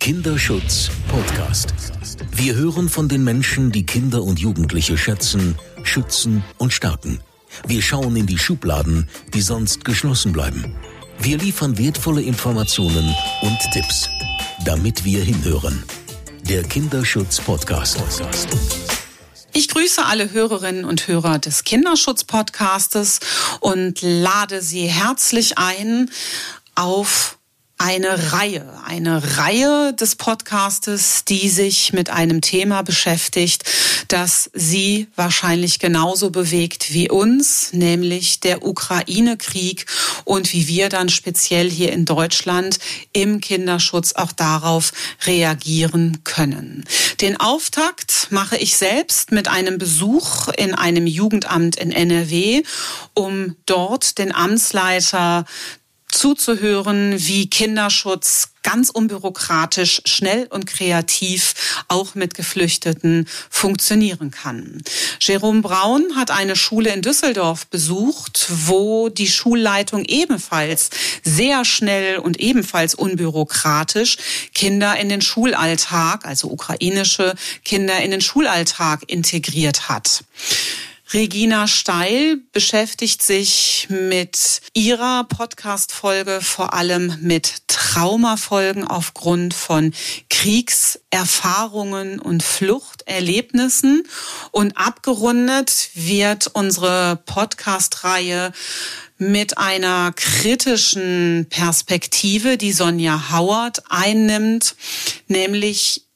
Kinderschutz Podcast. Wir hören von den Menschen, die Kinder und Jugendliche schätzen, schützen und stärken. Wir schauen in die Schubladen, die sonst geschlossen bleiben. Wir liefern wertvolle Informationen und Tipps, damit wir hinhören. Der Kinderschutz Podcast. Ich grüße alle Hörerinnen und Hörer des Kinderschutz-Podcastes und lade Sie herzlich ein auf eine Reihe, eine Reihe des Podcastes, die sich mit einem Thema beschäftigt, das Sie wahrscheinlich genauso bewegt wie uns, nämlich der Ukraine-Krieg und wie wir dann speziell hier in Deutschland im Kinderschutz auch darauf reagieren können. Den Auftakt mache ich selbst mit einem Besuch in einem Jugendamt in NRW, um dort den Amtsleiter zuzuhören, wie Kinderschutz ganz unbürokratisch, schnell und kreativ auch mit Geflüchteten funktionieren kann. Jerome Braun hat eine Schule in Düsseldorf besucht, wo die Schulleitung ebenfalls sehr schnell und ebenfalls unbürokratisch Kinder in den Schulalltag, also ukrainische Kinder in den Schulalltag integriert hat. Regina Steil beschäftigt sich mit ihrer Podcast-Folge vor allem mit Traumafolgen aufgrund von Kriegserfahrungen und Fluchterlebnissen. Und abgerundet wird unsere Podcast-Reihe mit einer kritischen Perspektive, die Sonja Howard einnimmt, nämlich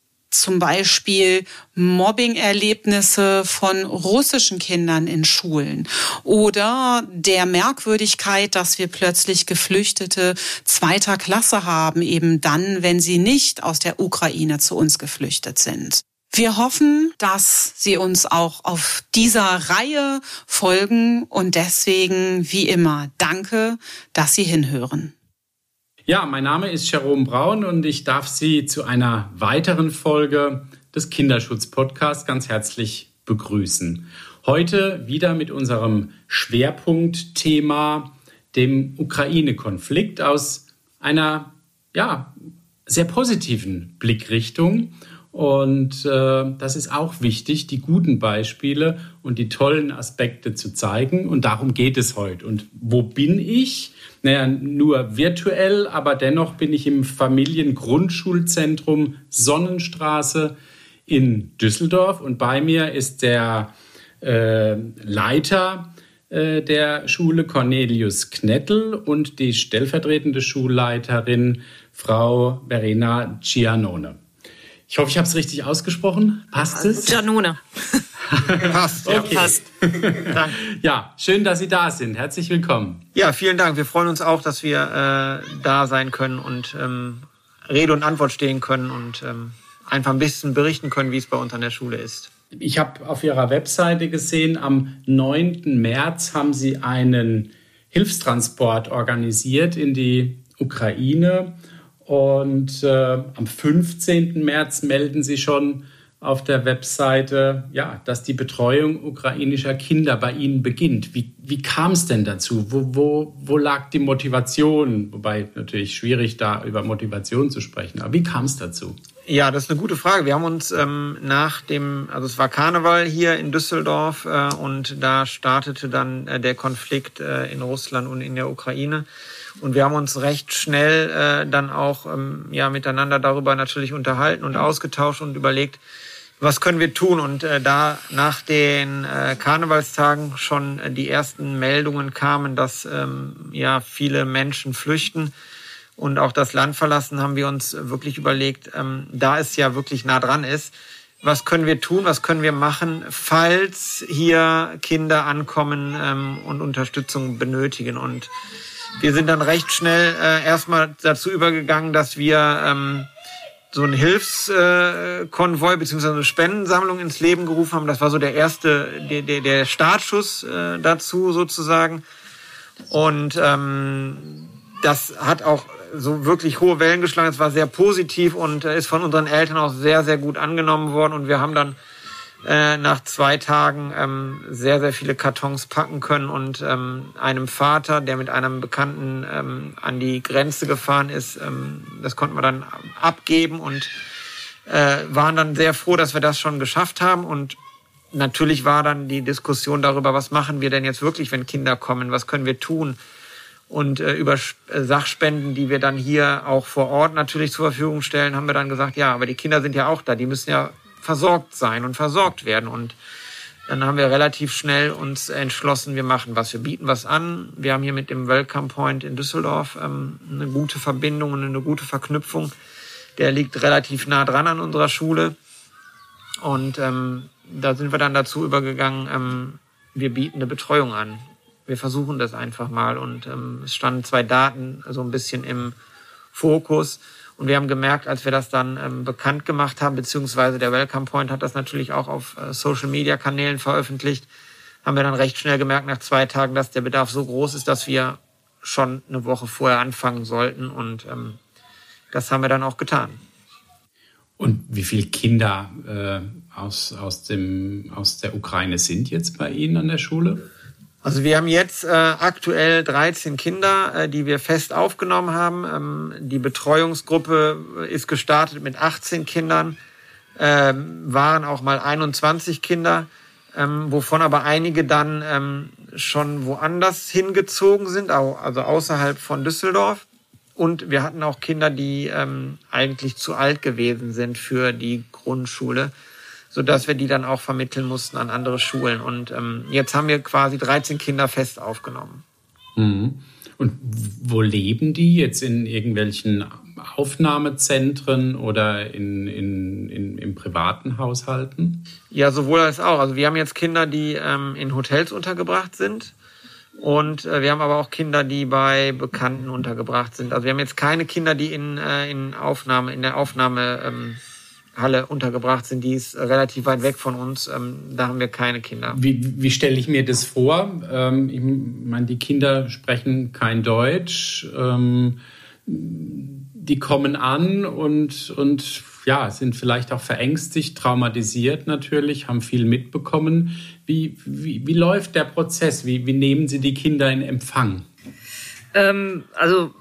zum Beispiel Mobbing-Erlebnisse von russischen Kindern in Schulen oder der Merkwürdigkeit, dass wir plötzlich Geflüchtete zweiter Klasse haben, eben dann, wenn sie nicht aus der Ukraine zu uns geflüchtet sind. Wir hoffen, dass Sie uns auch auf dieser Reihe folgen und deswegen, wie immer, danke, dass Sie hinhören. Ja, mein Name ist Jerome Braun und ich darf Sie zu einer weiteren Folge des Kinderschutz-Podcasts ganz herzlich begrüßen. Heute wieder mit unserem Schwerpunktthema, dem Ukraine-Konflikt, aus einer ja, sehr positiven Blickrichtung. Und äh, das ist auch wichtig, die guten Beispiele und die tollen Aspekte zu zeigen. Und darum geht es heute. Und wo bin ich? naja, nur virtuell, aber dennoch bin ich im Familiengrundschulzentrum Sonnenstraße in Düsseldorf und bei mir ist der äh, Leiter äh, der Schule Cornelius Knettel und die stellvertretende Schulleiterin Frau Verena Gianone. Ich hoffe, ich habe es richtig ausgesprochen. Passt es? Gianone. passt, ja. Okay. passt. ja, schön, dass Sie da sind. Herzlich willkommen. Ja, vielen Dank. Wir freuen uns auch, dass wir äh, da sein können und ähm, Rede und Antwort stehen können und ähm, einfach ein bisschen berichten können, wie es bei uns an der Schule ist. Ich habe auf Ihrer Webseite gesehen, am 9. März haben Sie einen Hilfstransport organisiert in die Ukraine. Und äh, am 15. März melden Sie schon auf der Webseite, ja, dass die Betreuung ukrainischer Kinder bei Ihnen beginnt. Wie, wie kam es denn dazu? Wo, wo, wo lag die Motivation? Wobei natürlich schwierig, da über Motivation zu sprechen. Aber wie kam es dazu? Ja, das ist eine gute Frage. Wir haben uns ähm, nach dem, also es war Karneval hier in Düsseldorf äh, und da startete dann äh, der Konflikt äh, in Russland und in der Ukraine. Und wir haben uns recht schnell äh, dann auch ähm, ja miteinander darüber natürlich unterhalten und ausgetauscht und überlegt, was können wir tun? Und äh, da nach den äh, Karnevalstagen schon äh, die ersten Meldungen kamen, dass ähm, ja viele Menschen flüchten und auch das Land verlassen, haben wir uns wirklich überlegt, ähm, da es ja wirklich nah dran ist, was können wir tun, was können wir machen, falls hier Kinder ankommen ähm, und Unterstützung benötigen. Und wir sind dann recht schnell äh, erstmal dazu übergegangen, dass wir ähm, so einen Hilfskonvoi beziehungsweise eine Spendensammlung ins Leben gerufen haben. Das war so der erste, der, der, der Startschuss äh, dazu sozusagen. Und ähm, das hat auch so wirklich hohe Wellen geschlagen. Es war sehr positiv und äh, ist von unseren Eltern auch sehr, sehr gut angenommen worden. Und wir haben dann äh, nach zwei Tagen ähm, sehr, sehr viele Kartons packen können und ähm, einem Vater, der mit einem Bekannten ähm, an die Grenze gefahren ist, ähm, das konnten wir dann abgeben und äh, waren dann sehr froh, dass wir das schon geschafft haben und natürlich war dann die Diskussion darüber, was machen wir denn jetzt wirklich, wenn Kinder kommen, was können wir tun? Und äh, über äh, Sachspenden, die wir dann hier auch vor Ort natürlich zur Verfügung stellen, haben wir dann gesagt, ja, aber die Kinder sind ja auch da, die müssen ja versorgt sein und versorgt werden. Und dann haben wir relativ schnell uns entschlossen, wir machen was, wir bieten was an. Wir haben hier mit dem Welcome Point in Düsseldorf ähm, eine gute Verbindung und eine gute Verknüpfung. Der liegt relativ nah dran an unserer Schule. Und ähm, da sind wir dann dazu übergegangen, ähm, wir bieten eine Betreuung an. Wir versuchen das einfach mal. Und ähm, es standen zwei Daten so ein bisschen im Fokus. Und wir haben gemerkt, als wir das dann ähm, bekannt gemacht haben, beziehungsweise der Welcome Point hat das natürlich auch auf äh, Social Media Kanälen veröffentlicht, haben wir dann recht schnell gemerkt nach zwei Tagen, dass der Bedarf so groß ist, dass wir schon eine Woche vorher anfangen sollten. Und ähm, das haben wir dann auch getan. Und wie viele Kinder äh, aus, aus, dem, aus der Ukraine sind jetzt bei Ihnen an der Schule? Also wir haben jetzt äh, aktuell 13 Kinder, äh, die wir fest aufgenommen haben. Ähm, die Betreuungsgruppe ist gestartet mit 18 Kindern, ähm, waren auch mal 21 Kinder, ähm, wovon aber einige dann ähm, schon woanders hingezogen sind, also außerhalb von Düsseldorf. Und wir hatten auch Kinder, die ähm, eigentlich zu alt gewesen sind für die Grundschule, so dass wir die dann auch vermitteln mussten an andere Schulen. Und ähm, jetzt haben wir quasi 13 Kinder fest aufgenommen. Mhm. Und wo leben die jetzt in irgendwelchen Aufnahmezentren oder in, in, in, in privaten Haushalten? Ja, sowohl als auch. Also wir haben jetzt Kinder, die ähm, in Hotels untergebracht sind und äh, wir haben aber auch Kinder, die bei Bekannten untergebracht sind. Also wir haben jetzt keine Kinder, die in, äh, in Aufnahme, in der Aufnahmehalle ähm, untergebracht sind. Die ist relativ weit weg von uns. Ähm, da haben wir keine Kinder. Wie, wie stelle ich mir das vor? Ähm, ich meine, die Kinder sprechen kein Deutsch. Ähm, die kommen an und, und ja, sind vielleicht auch verängstigt, traumatisiert natürlich, haben viel mitbekommen. Wie, wie, wie läuft der Prozess? Wie, wie nehmen Sie die Kinder in Empfang? Ähm, also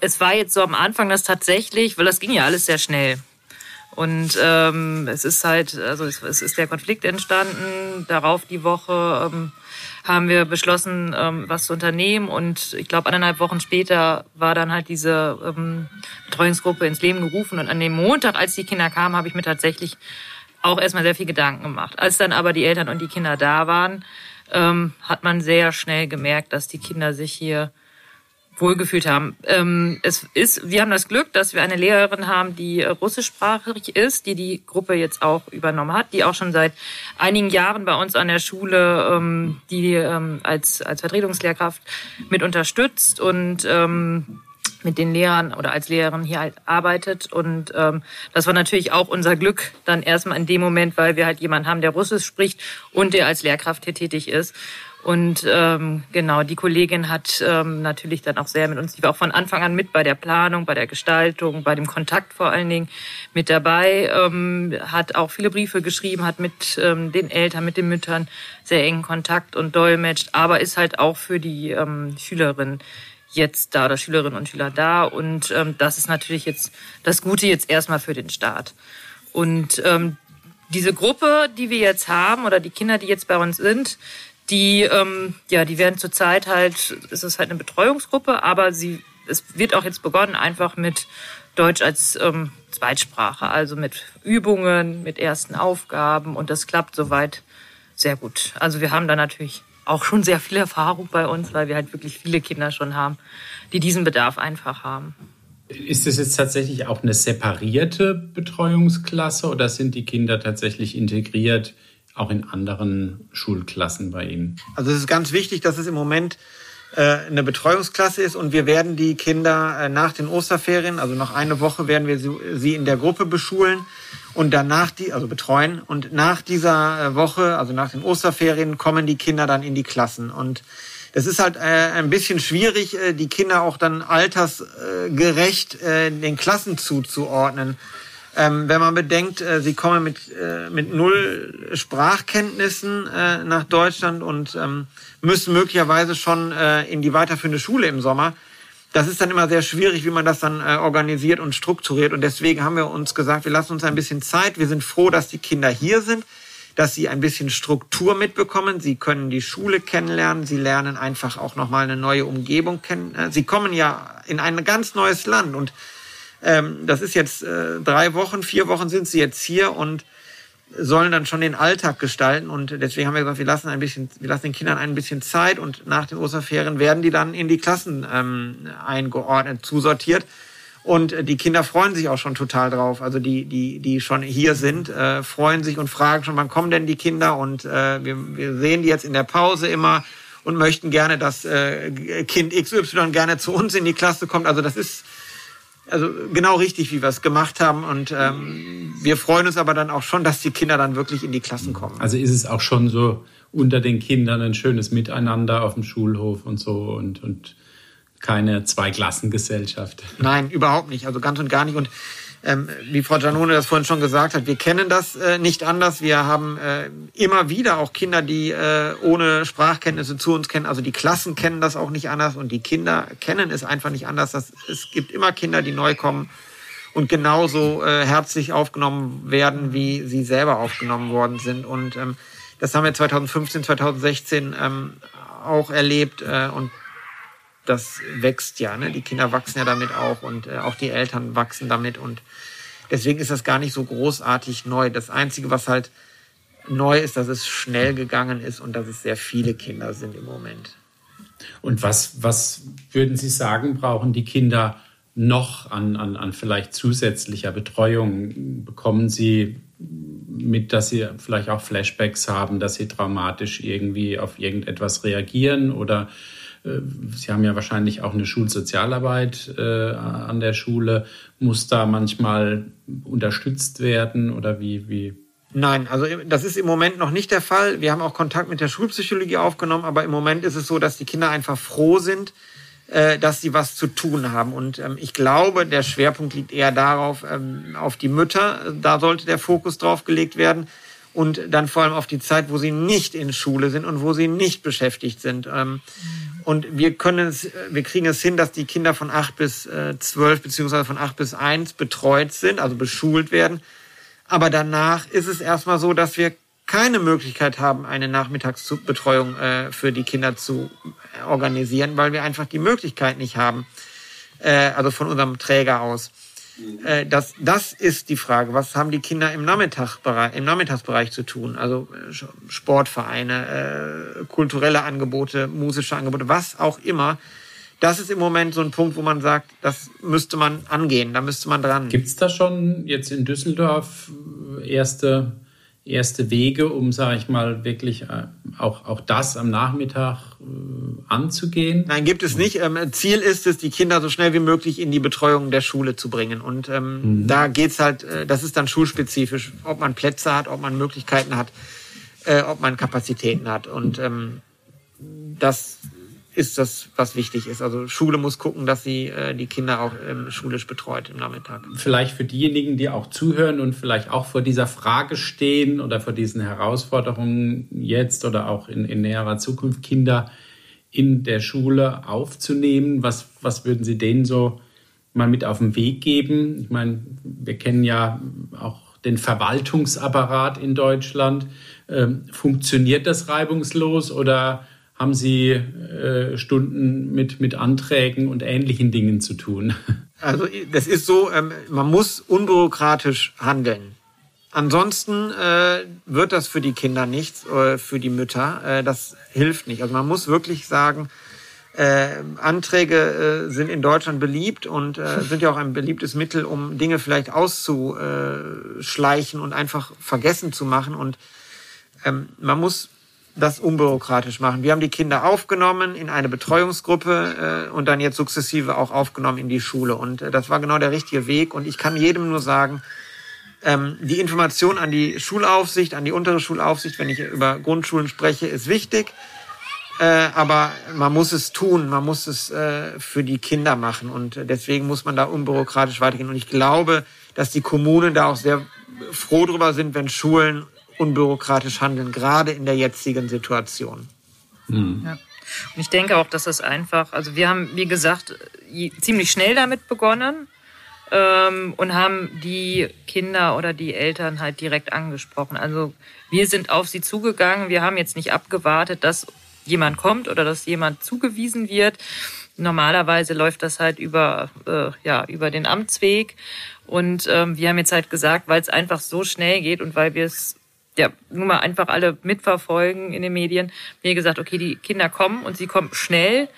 es war jetzt so am Anfang das tatsächlich, weil das ging ja alles sehr schnell. Und ähm, es ist halt, also es, es ist der Konflikt entstanden. Darauf die Woche ähm, haben wir beschlossen, ähm, was zu unternehmen. Und ich glaube, anderthalb Wochen später war dann halt diese ähm, Betreuungsgruppe ins Leben gerufen. Und an dem Montag, als die Kinder kamen, habe ich mir tatsächlich auch erstmal sehr viel Gedanken gemacht. Als dann aber die Eltern und die Kinder da waren, ähm, hat man sehr schnell gemerkt, dass die Kinder sich hier wohlgefühlt haben. Ähm, es ist, wir haben das Glück, dass wir eine Lehrerin haben, die russischsprachig ist, die die Gruppe jetzt auch übernommen hat, die auch schon seit einigen Jahren bei uns an der Schule ähm, die ähm, als als Vertretungslehrkraft mit unterstützt und ähm, mit den Lehrern oder als Lehrerin hier halt arbeitet. Und ähm, das war natürlich auch unser Glück dann erstmal in dem Moment, weil wir halt jemanden haben, der Russisch spricht und der als Lehrkraft hier tätig ist. Und ähm, genau, die Kollegin hat ähm, natürlich dann auch sehr mit uns, die war auch von Anfang an mit bei der Planung, bei der Gestaltung, bei dem Kontakt vor allen Dingen mit dabei, ähm, hat auch viele Briefe geschrieben, hat mit ähm, den Eltern, mit den Müttern sehr engen Kontakt und dolmetscht, aber ist halt auch für die ähm, Schülerin jetzt da oder Schülerinnen und Schüler da. Und ähm, das ist natürlich jetzt das Gute jetzt erstmal für den Staat. Und ähm, diese Gruppe, die wir jetzt haben oder die Kinder, die jetzt bei uns sind, die, ähm, ja, die werden zurzeit halt, es ist halt eine Betreuungsgruppe, aber sie, es wird auch jetzt begonnen, einfach mit Deutsch als ähm, Zweitsprache, also mit Übungen, mit ersten Aufgaben und das klappt soweit sehr gut. Also wir haben da natürlich auch schon sehr viel Erfahrung bei uns, weil wir halt wirklich viele Kinder schon haben, die diesen Bedarf einfach haben. Ist es jetzt tatsächlich auch eine separierte Betreuungsklasse oder sind die Kinder tatsächlich integriert auch in anderen Schulklassen bei Ihnen? Also es ist ganz wichtig, dass es im Moment äh, eine Betreuungsklasse ist und wir werden die Kinder äh, nach den Osterferien, also noch eine Woche werden wir sie in der Gruppe beschulen und danach die, also betreuen und nach dieser äh, Woche, also nach den Osterferien, kommen die Kinder dann in die Klassen und es ist halt ein bisschen schwierig, die Kinder auch dann altersgerecht den Klassen zuzuordnen. Ähm, wenn man bedenkt, äh, sie kommen mit, äh, mit null Sprachkenntnissen äh, nach Deutschland und ähm, müssen möglicherweise schon äh, in die weiterführende Schule im Sommer. Das ist dann immer sehr schwierig, wie man das dann äh, organisiert und strukturiert. Und deswegen haben wir uns gesagt, wir lassen uns ein bisschen Zeit. Wir sind froh, dass die Kinder hier sind, dass sie ein bisschen Struktur mitbekommen. Sie können die Schule kennenlernen. Sie lernen einfach auch nochmal eine neue Umgebung kennen. Äh, sie kommen ja in ein ganz neues Land und das ist jetzt äh, drei Wochen, vier Wochen sind sie jetzt hier und sollen dann schon den Alltag gestalten und deswegen haben wir gesagt, wir lassen ein bisschen, wir lassen den Kindern ein bisschen Zeit und nach den Osterferien werden die dann in die Klassen ähm, eingeordnet, zusortiert. Und die Kinder freuen sich auch schon total drauf. Also die, die, die schon hier sind, äh, freuen sich und fragen schon, wann kommen denn die Kinder? Und äh, wir, wir sehen die jetzt in der Pause immer und möchten gerne, dass äh, Kind XY gerne zu uns in die Klasse kommt. Also das ist also genau richtig, wie wir es gemacht haben. Und ähm, wir freuen uns aber dann auch schon, dass die Kinder dann wirklich in die Klassen kommen. Also ist es auch schon so unter den Kindern ein schönes Miteinander auf dem Schulhof und so und, und keine Zweiklassengesellschaft. Nein, überhaupt nicht. Also ganz und gar nicht. Und ähm, wie Frau Giannone das vorhin schon gesagt hat, wir kennen das äh, nicht anders. Wir haben äh, immer wieder auch Kinder, die äh, ohne Sprachkenntnisse zu uns kennen. Also die Klassen kennen das auch nicht anders und die Kinder kennen es einfach nicht anders. Das, es gibt immer Kinder, die neu kommen und genauso äh, herzlich aufgenommen werden, wie sie selber aufgenommen worden sind. Und ähm, das haben wir 2015, 2016 ähm, auch erlebt äh, und das wächst ja. Ne? Die Kinder wachsen ja damit auch und äh, auch die Eltern wachsen damit und deswegen ist das gar nicht so großartig neu. Das Einzige, was halt neu ist, dass es schnell gegangen ist und dass es sehr viele Kinder sind im Moment. Und was, was würden Sie sagen, brauchen die Kinder noch an, an, an vielleicht zusätzlicher Betreuung? Bekommen sie mit, dass sie vielleicht auch Flashbacks haben, dass sie traumatisch irgendwie auf irgendetwas reagieren oder Sie haben ja wahrscheinlich auch eine Schulsozialarbeit äh, an der Schule. Muss da manchmal unterstützt werden oder wie, wie? Nein, also das ist im Moment noch nicht der Fall. Wir haben auch Kontakt mit der Schulpsychologie aufgenommen, aber im Moment ist es so, dass die Kinder einfach froh sind, äh, dass sie was zu tun haben. Und ähm, ich glaube, der Schwerpunkt liegt eher darauf, ähm, auf die Mütter. Da sollte der Fokus drauf gelegt werden und dann vor allem auf die Zeit, wo sie nicht in Schule sind und wo sie nicht beschäftigt sind. Ähm, und wir können es, wir kriegen es hin, dass die Kinder von acht bis äh, zwölf beziehungsweise von acht bis eins betreut sind, also beschult werden. Aber danach ist es erstmal so, dass wir keine Möglichkeit haben, eine Nachmittagsbetreuung äh, für die Kinder zu organisieren, weil wir einfach die Möglichkeit nicht haben, äh, also von unserem Träger aus. Äh, das, das ist die Frage. Was haben die Kinder im, Nachmittagsbereich, im Nachmittagsbereich zu tun? Also äh, Sportvereine, äh, kulturelle Angebote, musische Angebote, was auch immer. Das ist im Moment so ein Punkt, wo man sagt, das müsste man angehen, da müsste man dran. Gibt es da schon jetzt in Düsseldorf erste erste Wege, um, sage ich mal, wirklich äh, auch, auch das am Nachmittag äh, anzugehen? Nein, gibt es nicht. Ähm, Ziel ist es, die Kinder so schnell wie möglich in die Betreuung der Schule zu bringen. Und ähm, mhm. da geht's halt, äh, das ist dann schulspezifisch, ob man Plätze hat, ob man Möglichkeiten hat, äh, ob man Kapazitäten hat. Und ähm, das ist das, was wichtig ist. Also Schule muss gucken, dass sie äh, die Kinder auch ähm, schulisch betreut im Nachmittag. Vielleicht für diejenigen, die auch zuhören und vielleicht auch vor dieser Frage stehen oder vor diesen Herausforderungen jetzt oder auch in, in näherer Zukunft Kinder in der Schule aufzunehmen. Was, was würden Sie denen so mal mit auf den Weg geben? Ich meine, wir kennen ja auch den Verwaltungsapparat in Deutschland. Ähm, funktioniert das reibungslos oder haben Sie äh, Stunden mit, mit Anträgen und ähnlichen Dingen zu tun? Also das ist so, ähm, man muss unbürokratisch handeln. Ansonsten äh, wird das für die Kinder nichts, äh, für die Mütter. Äh, das hilft nicht. Also man muss wirklich sagen, äh, Anträge äh, sind in Deutschland beliebt und sind ja auch ein beliebtes Mittel, um Dinge vielleicht auszuschleichen und einfach vergessen zu machen. Und ähm, man muss das unbürokratisch machen. Wir haben die Kinder aufgenommen in eine Betreuungsgruppe äh, und dann jetzt sukzessive auch aufgenommen in die Schule. Und äh, das war genau der richtige Weg. Und ich kann jedem nur sagen, ähm, die Information an die Schulaufsicht, an die untere Schulaufsicht, wenn ich über Grundschulen spreche, ist wichtig. Äh, aber man muss es tun, man muss es äh, für die Kinder machen. Und deswegen muss man da unbürokratisch weitergehen. Und ich glaube, dass die Kommunen da auch sehr froh drüber sind, wenn Schulen unbürokratisch handeln, gerade in der jetzigen Situation. Mhm. Ja. Und ich denke auch, dass das einfach, also wir haben, wie gesagt, ziemlich schnell damit begonnen ähm, und haben die Kinder oder die Eltern halt direkt angesprochen. Also wir sind auf sie zugegangen, wir haben jetzt nicht abgewartet, dass jemand kommt oder dass jemand zugewiesen wird. Normalerweise läuft das halt über, äh, ja, über den Amtsweg. Und ähm, wir haben jetzt halt gesagt, weil es einfach so schnell geht und weil wir es ja nun mal einfach alle mitverfolgen in den Medien, mir gesagt, okay, die Kinder kommen und sie kommen schnell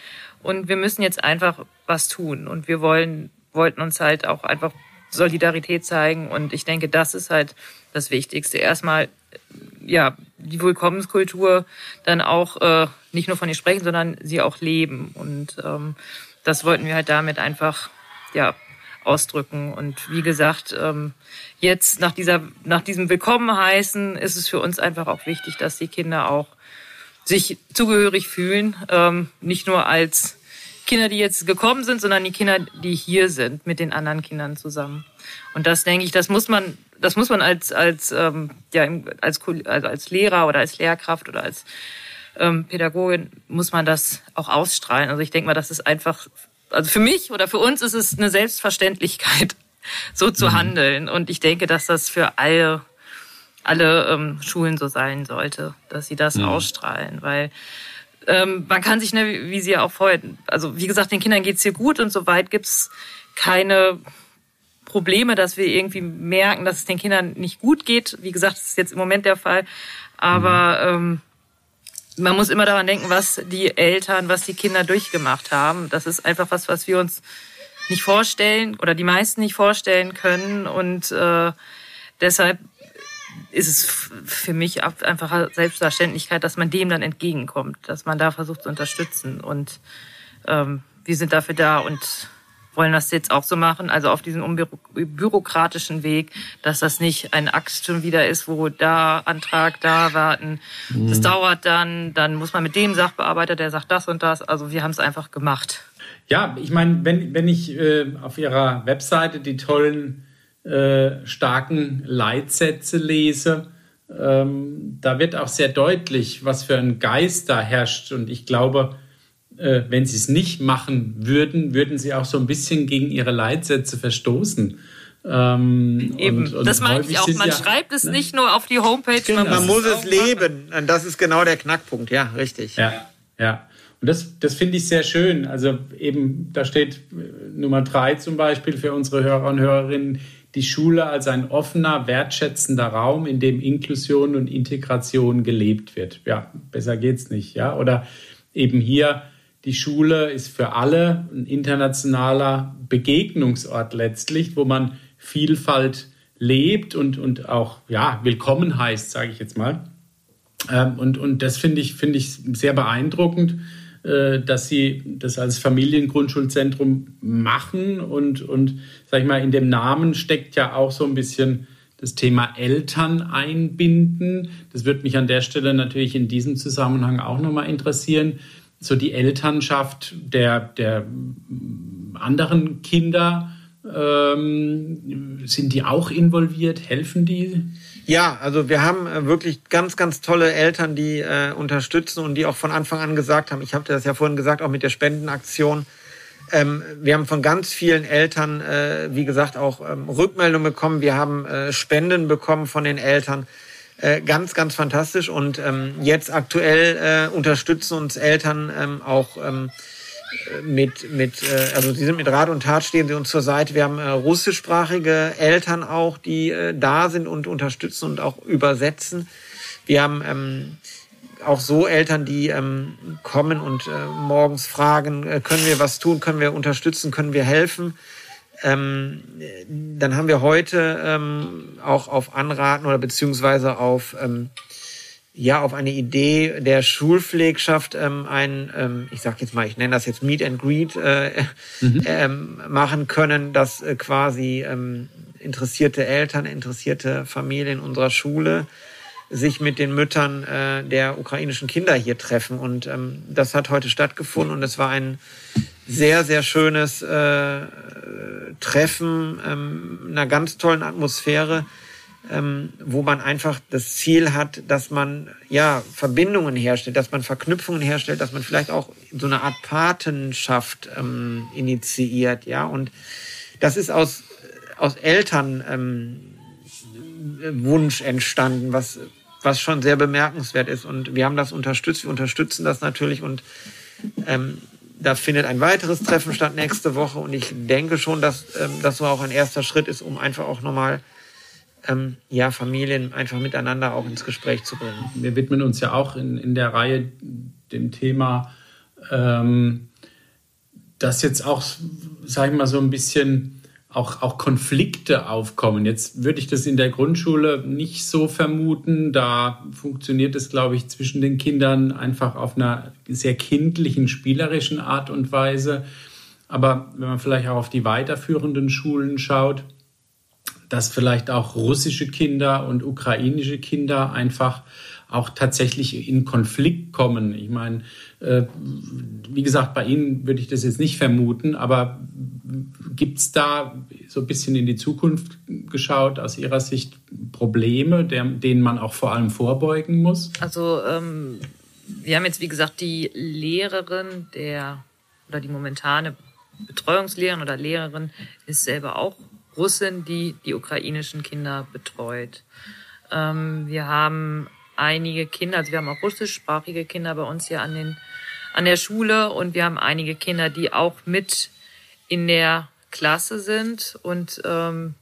und wir müssen jetzt einfach was tun. Und wir wollen, wollten uns halt auch einfach Solidarität zeigen. Und ich denke, das ist halt das Wichtigste. Erstmal, ja, die Willkommenskultur dann auch äh, nicht nur von ihr sprechen, sondern sie auch leben. Und ähm, das wollten wir halt damit einfach, ja, ausdrücken. Und wie gesagt, ähm, jetzt nach dieser, nach diesem Willkommen heißen, ist es für uns einfach auch wichtig, dass die Kinder auch sich zugehörig fühlen, ähm, nicht nur als Kinder, die jetzt gekommen sind, sondern die Kinder, die hier sind, mit den anderen Kindern zusammen. Und das denke ich, das muss man, das muss man als als ähm, ja als also als Lehrer oder als Lehrkraft oder als ähm, Pädagogin muss man das auch ausstrahlen. Also ich denke mal, das ist einfach, also für mich oder für uns ist es eine Selbstverständlichkeit, so zu mhm. handeln. Und ich denke, dass das für alle alle ähm, Schulen so sein sollte, dass sie das mhm. ausstrahlen, weil ähm, man kann sich, ne, wie Sie ja auch vorher, also wie gesagt, den Kindern geht's hier gut und soweit gibt's keine Probleme, dass wir irgendwie merken, dass es den Kindern nicht gut geht. Wie gesagt, das ist jetzt im Moment der Fall. Aber mhm. ähm, man muss immer daran denken, was die Eltern, was die Kinder durchgemacht haben. Das ist einfach was, was wir uns nicht vorstellen oder die meisten nicht vorstellen können. Und äh, deshalb ist es für mich einfach Selbstverständlichkeit, dass man dem dann entgegenkommt, dass man da versucht zu unterstützen. Und ähm, wir sind dafür da und wollen das jetzt auch so machen, also auf diesem unbürokratischen Weg, dass das nicht ein Akt schon wieder ist, wo da Antrag, da warten. Mhm. Das dauert dann, dann muss man mit dem Sachbearbeiter, der sagt das und das. Also wir haben es einfach gemacht. Ja, ich meine, wenn, wenn ich äh, auf Ihrer Webseite die tollen äh, starken Leitsätze lese, ähm, da wird auch sehr deutlich, was für ein Geist da herrscht. Und ich glaube, äh, wenn sie es nicht machen würden, würden sie auch so ein bisschen gegen ihre Leitsätze verstoßen. Ähm, Eben, und, und das meine ich auch. Man ja, schreibt es ne? nicht nur auf die Homepage, genau. man, man muss es leben. Machen. Das ist genau der Knackpunkt, ja, richtig. Ja, ja. Und das, das finde ich sehr schön. Also eben, da steht äh, Nummer drei zum Beispiel für unsere Hörer und Hörerinnen, die Schule als ein offener, wertschätzender Raum, in dem Inklusion und Integration gelebt wird. Ja, besser geht's nicht, ja. Oder eben hier, die Schule ist für alle ein internationaler Begegnungsort letztlich, wo man Vielfalt lebt und, und auch, ja, willkommen heißt, sage ich jetzt mal. Ähm, und, und das finde ich, finde ich sehr beeindruckend äh, dass sie das als Familiengrundschulzentrum machen und, und sag ich mal, in dem Namen steckt ja auch so ein bisschen das Thema Eltern einbinden. Das würde mich an der Stelle natürlich in diesem Zusammenhang auch nochmal interessieren. So die Elternschaft der, der anderen Kinder, ähm, sind die auch involviert? Helfen die? Ja, also wir haben äh, wirklich ganz, ganz tolle Eltern, die äh, unterstützen und die auch von Anfang an gesagt haben, ich habe das ja vorhin gesagt, auch mit der Spendenaktion, ähm, wir haben von ganz vielen Eltern, äh, wie gesagt, auch ähm, Rückmeldungen bekommen. Wir haben äh, Spenden bekommen von den Eltern. Äh, ganz, ganz fantastisch. Und ähm, jetzt aktuell äh, unterstützen uns Eltern ähm, auch ähm, mit, mit, äh, also sie sind mit Rat und Tat stehen sie uns zur Seite. Wir haben äh, russischsprachige Eltern auch, die äh, da sind und unterstützen und auch übersetzen. Wir haben ähm, auch so Eltern, die ähm, kommen und äh, morgens fragen, äh, können wir was tun, können wir unterstützen, können wir helfen. Ähm, dann haben wir heute ähm, auch auf Anraten oder beziehungsweise auf ähm, ja auf eine Idee der Schulpflegschaft ähm, ein, ähm, ich sag jetzt mal, ich nenne das jetzt Meet and Greet äh, mhm. ähm, machen können, dass äh, quasi ähm, interessierte Eltern, interessierte Familien unserer Schule sich mit den Müttern äh, der ukrainischen Kinder hier treffen. Und ähm, das hat heute stattgefunden und es war ein sehr, sehr schönes äh, Treffen, ähm, einer ganz tollen Atmosphäre, ähm, wo man einfach das Ziel hat, dass man ja Verbindungen herstellt, dass man Verknüpfungen herstellt, dass man vielleicht auch so eine Art Patenschaft ähm, initiiert, ja. Und das ist aus aus Eltern ähm, Wunsch entstanden, was was schon sehr bemerkenswert ist. Und wir haben das unterstützt, wir unterstützen das natürlich und ähm, da findet ein weiteres Treffen statt nächste Woche und ich denke schon, dass ähm, das so auch ein erster Schritt ist, um einfach auch nochmal ähm, ja, Familien einfach miteinander auch ins Gespräch zu bringen. Wir widmen uns ja auch in, in der Reihe dem Thema, ähm, das jetzt auch, sag ich mal, so ein bisschen auch, auch Konflikte aufkommen. Jetzt würde ich das in der Grundschule nicht so vermuten. Da funktioniert es, glaube ich, zwischen den Kindern einfach auf einer sehr kindlichen, spielerischen Art und Weise. Aber wenn man vielleicht auch auf die weiterführenden Schulen schaut, dass vielleicht auch russische Kinder und ukrainische Kinder einfach auch tatsächlich in Konflikt kommen. Ich meine, äh, wie gesagt, bei Ihnen würde ich das jetzt nicht vermuten, aber gibt es da so ein bisschen in die Zukunft geschaut aus Ihrer Sicht Probleme, der, denen man auch vor allem vorbeugen muss? Also ähm, wir haben jetzt, wie gesagt, die Lehrerin der oder die momentane Betreuungslehrerin oder Lehrerin ist selber auch Russin, die die ukrainischen Kinder betreut. Ähm, wir haben einige Kinder, also wir haben auch russischsprachige Kinder bei uns hier an, den, an der Schule und wir haben einige Kinder, die auch mit in der Klasse sind und ähm,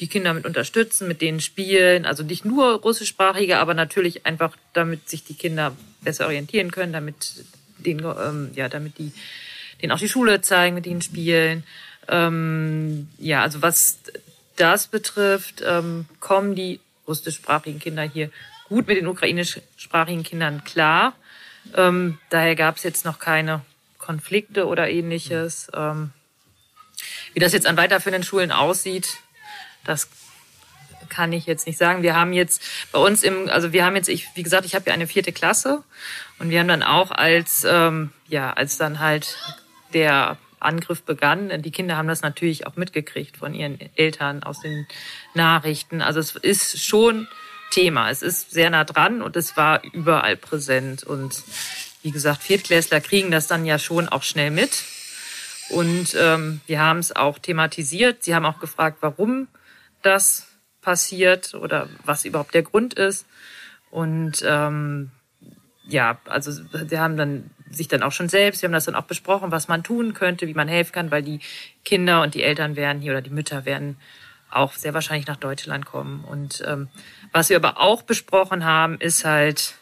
die Kinder mit unterstützen, mit denen spielen. Also nicht nur russischsprachige, aber natürlich einfach, damit sich die Kinder besser orientieren können, damit den, ähm, ja, damit die denen auch die Schule zeigen, mit ihnen spielen. Ähm, ja, also was das betrifft, ähm, kommen die russischsprachigen Kinder hier gut mit den ukrainischsprachigen Kindern klar. Ähm, daher gab es jetzt noch keine Konflikte oder ähnliches. Ähm, wie das jetzt an weiterführenden Schulen aussieht, das kann ich jetzt nicht sagen. Wir haben jetzt bei uns im, also wir haben jetzt, ich, wie gesagt, ich habe ja eine vierte Klasse und wir haben dann auch als, ähm, ja, als dann halt der Angriff begann, die Kinder haben das natürlich auch mitgekriegt von ihren Eltern aus den Nachrichten. Also es ist schon Thema. Es ist sehr nah dran und es war überall präsent. Und wie gesagt, Viertklässler kriegen das dann ja schon auch schnell mit. Und ähm, wir haben es auch thematisiert. Sie haben auch gefragt, warum das passiert oder was überhaupt der Grund ist. Und ähm, ja, also wir haben dann sich dann auch schon selbst, wir haben das dann auch besprochen, was man tun könnte, wie man helfen kann, weil die Kinder und die Eltern werden hier oder die Mütter werden auch sehr wahrscheinlich nach Deutschland kommen. Und ähm, was wir aber auch besprochen haben, ist halt,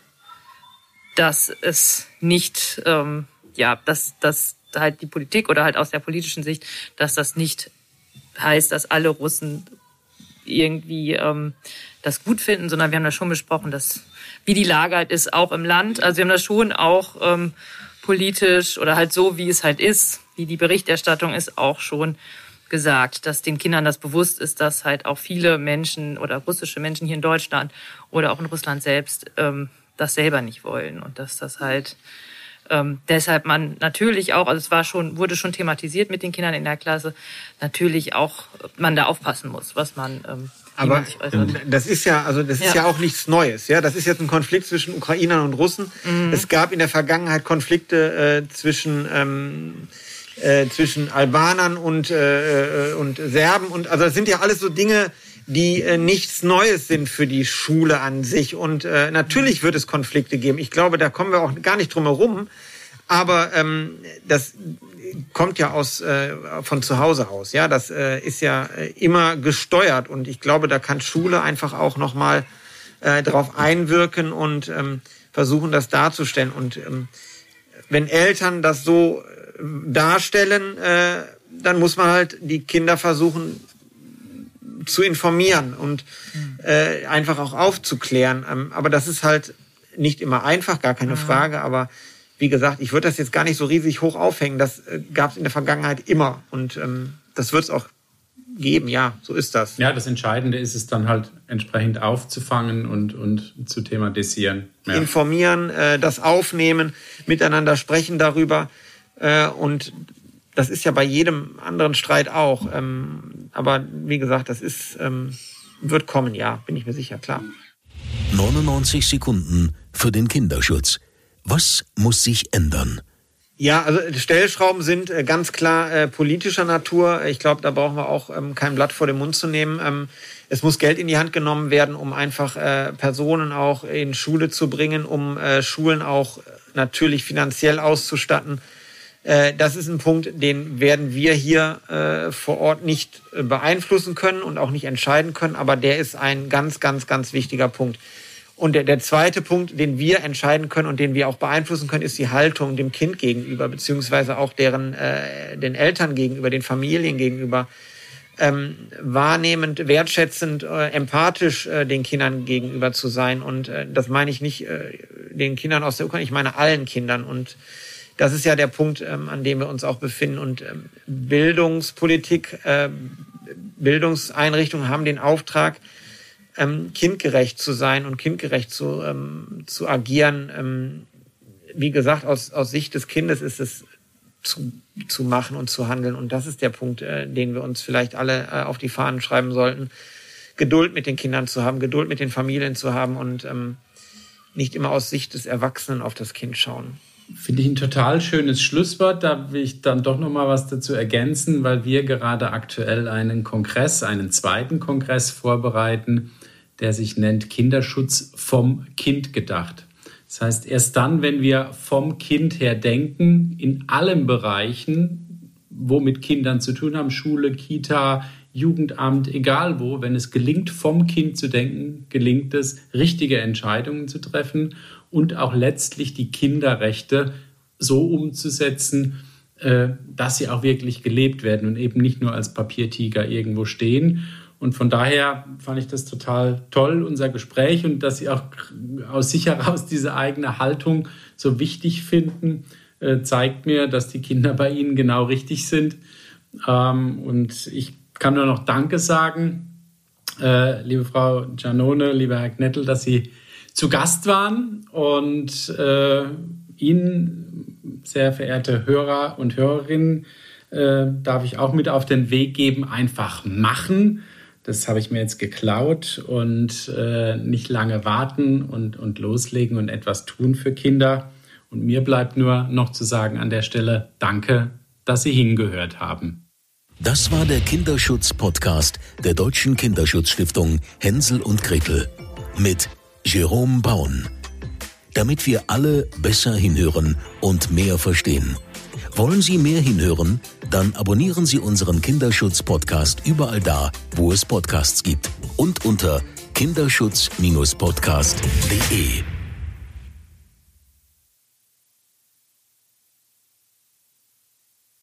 dass es nicht, ähm, ja, dass, dass halt die Politik oder halt aus der politischen Sicht, dass das nicht heißt, dass alle Russen irgendwie ähm, das gut finden, sondern wir haben das schon besprochen, dass wie die Lage halt ist, auch im Land. Also wir haben das schon auch ähm, politisch oder halt so, wie es halt ist, wie die Berichterstattung ist, auch schon gesagt, dass den Kindern das bewusst ist, dass halt auch viele Menschen oder russische Menschen hier in Deutschland oder auch in Russland selbst ähm, das selber nicht wollen und dass das halt ähm, deshalb man natürlich auch, also es war schon, wurde schon thematisiert mit den Kindern in der Klasse, natürlich auch man da aufpassen muss, was man ähm, aber das ist ja, also das ist ja. ja. auch nichts Neues. Ja, das ist jetzt ein Konflikt zwischen Ukrainern und Russen. Mhm. Es gab in der Vergangenheit Konflikte äh, zwischen ähm, äh, zwischen Albanern und, äh, äh, und Serben. Und also das sind ja alles so Dinge, die äh, nichts Neues sind für die Schule an sich. Und äh, natürlich wird es Konflikte geben. Ich glaube, da kommen wir auch gar nicht drum herum. Aber ähm, das kommt ja aus äh, von zu Hause aus. Ja, das äh, ist ja äh, immer gesteuert. Und ich glaube, da kann Schule einfach auch noch mal äh, darauf einwirken und ähm, versuchen, das darzustellen. Und ähm, wenn Eltern das so darstellen, äh, dann muss man halt die Kinder versuchen zu informieren und äh, einfach auch aufzuklären. Ähm, aber das ist halt nicht immer einfach, gar keine Frage. Aber wie gesagt, ich würde das jetzt gar nicht so riesig hoch aufhängen. Das äh, gab es in der Vergangenheit immer und ähm, das wird es auch geben. Ja, so ist das. Ja, das Entscheidende ist es dann halt entsprechend aufzufangen und, und zu thematisieren. Ja. Informieren, äh, das aufnehmen, miteinander sprechen darüber. Äh, und das ist ja bei jedem anderen Streit auch. Ähm, aber wie gesagt, das ist, ähm, wird kommen, ja, bin ich mir sicher, klar. 99 Sekunden für den Kinderschutz. Was muss sich ändern? Ja, also Stellschrauben sind äh, ganz klar äh, politischer Natur. Ich glaube, da brauchen wir auch ähm, kein Blatt vor den Mund zu nehmen. Ähm, es muss Geld in die Hand genommen werden, um einfach äh, Personen auch in Schule zu bringen, um äh, Schulen auch natürlich finanziell auszustatten. Äh, das ist ein Punkt, den werden wir hier äh, vor Ort nicht äh, beeinflussen können und auch nicht entscheiden können, aber der ist ein ganz, ganz, ganz wichtiger Punkt. Und der, der zweite Punkt, den wir entscheiden können und den wir auch beeinflussen können, ist die Haltung dem Kind gegenüber, beziehungsweise auch deren, äh, den Eltern gegenüber, den Familien gegenüber. Ähm, wahrnehmend, wertschätzend, äh, empathisch äh, den Kindern gegenüber zu sein. Und äh, das meine ich nicht äh, den Kindern aus der Ukraine, ich meine allen Kindern. Und das ist ja der Punkt, ähm, an dem wir uns auch befinden. Und ähm, Bildungspolitik, äh, Bildungseinrichtungen haben den Auftrag, ähm, kindgerecht zu sein und kindgerecht zu, ähm, zu agieren. Ähm, wie gesagt, aus, aus Sicht des Kindes ist es zu, zu machen und zu handeln. Und das ist der Punkt, äh, den wir uns vielleicht alle äh, auf die Fahnen schreiben sollten. Geduld mit den Kindern zu haben, Geduld mit den Familien zu haben und ähm, nicht immer aus Sicht des Erwachsenen auf das Kind schauen. Finde ich ein total schönes Schlusswort. Da will ich dann doch noch mal was dazu ergänzen, weil wir gerade aktuell einen Kongress, einen zweiten Kongress vorbereiten, der sich nennt Kinderschutz vom Kind gedacht. Das heißt, erst dann, wenn wir vom Kind her denken, in allen Bereichen, wo mit Kindern zu tun haben, Schule, Kita, Jugendamt, egal wo, wenn es gelingt, vom Kind zu denken, gelingt es, richtige Entscheidungen zu treffen und auch letztlich die Kinderrechte so umzusetzen, äh, dass sie auch wirklich gelebt werden und eben nicht nur als Papiertiger irgendwo stehen. Und von daher fand ich das total toll, unser Gespräch und dass Sie auch aus sich heraus diese eigene Haltung so wichtig finden, äh, zeigt mir, dass die Kinder bei Ihnen genau richtig sind. Ähm, und ich kann nur noch Danke sagen, äh, liebe Frau Giannone, lieber Herr Knettel, dass Sie zu Gast waren und äh, Ihnen, sehr verehrte Hörer und Hörerinnen, äh, darf ich auch mit auf den Weg geben, einfach machen. Das habe ich mir jetzt geklaut und äh, nicht lange warten und, und loslegen und etwas tun für Kinder. Und mir bleibt nur noch zu sagen an der Stelle, danke, dass Sie hingehört haben. Das war der Kinderschutz-Podcast der Deutschen Kinderschutzstiftung Hänsel und Gretel mit Jerome Baun. Damit wir alle besser hinhören und mehr verstehen. Wollen Sie mehr hinhören? Dann abonnieren Sie unseren Kinderschutz-Podcast überall da, wo es Podcasts gibt und unter kinderschutz-podcast.de.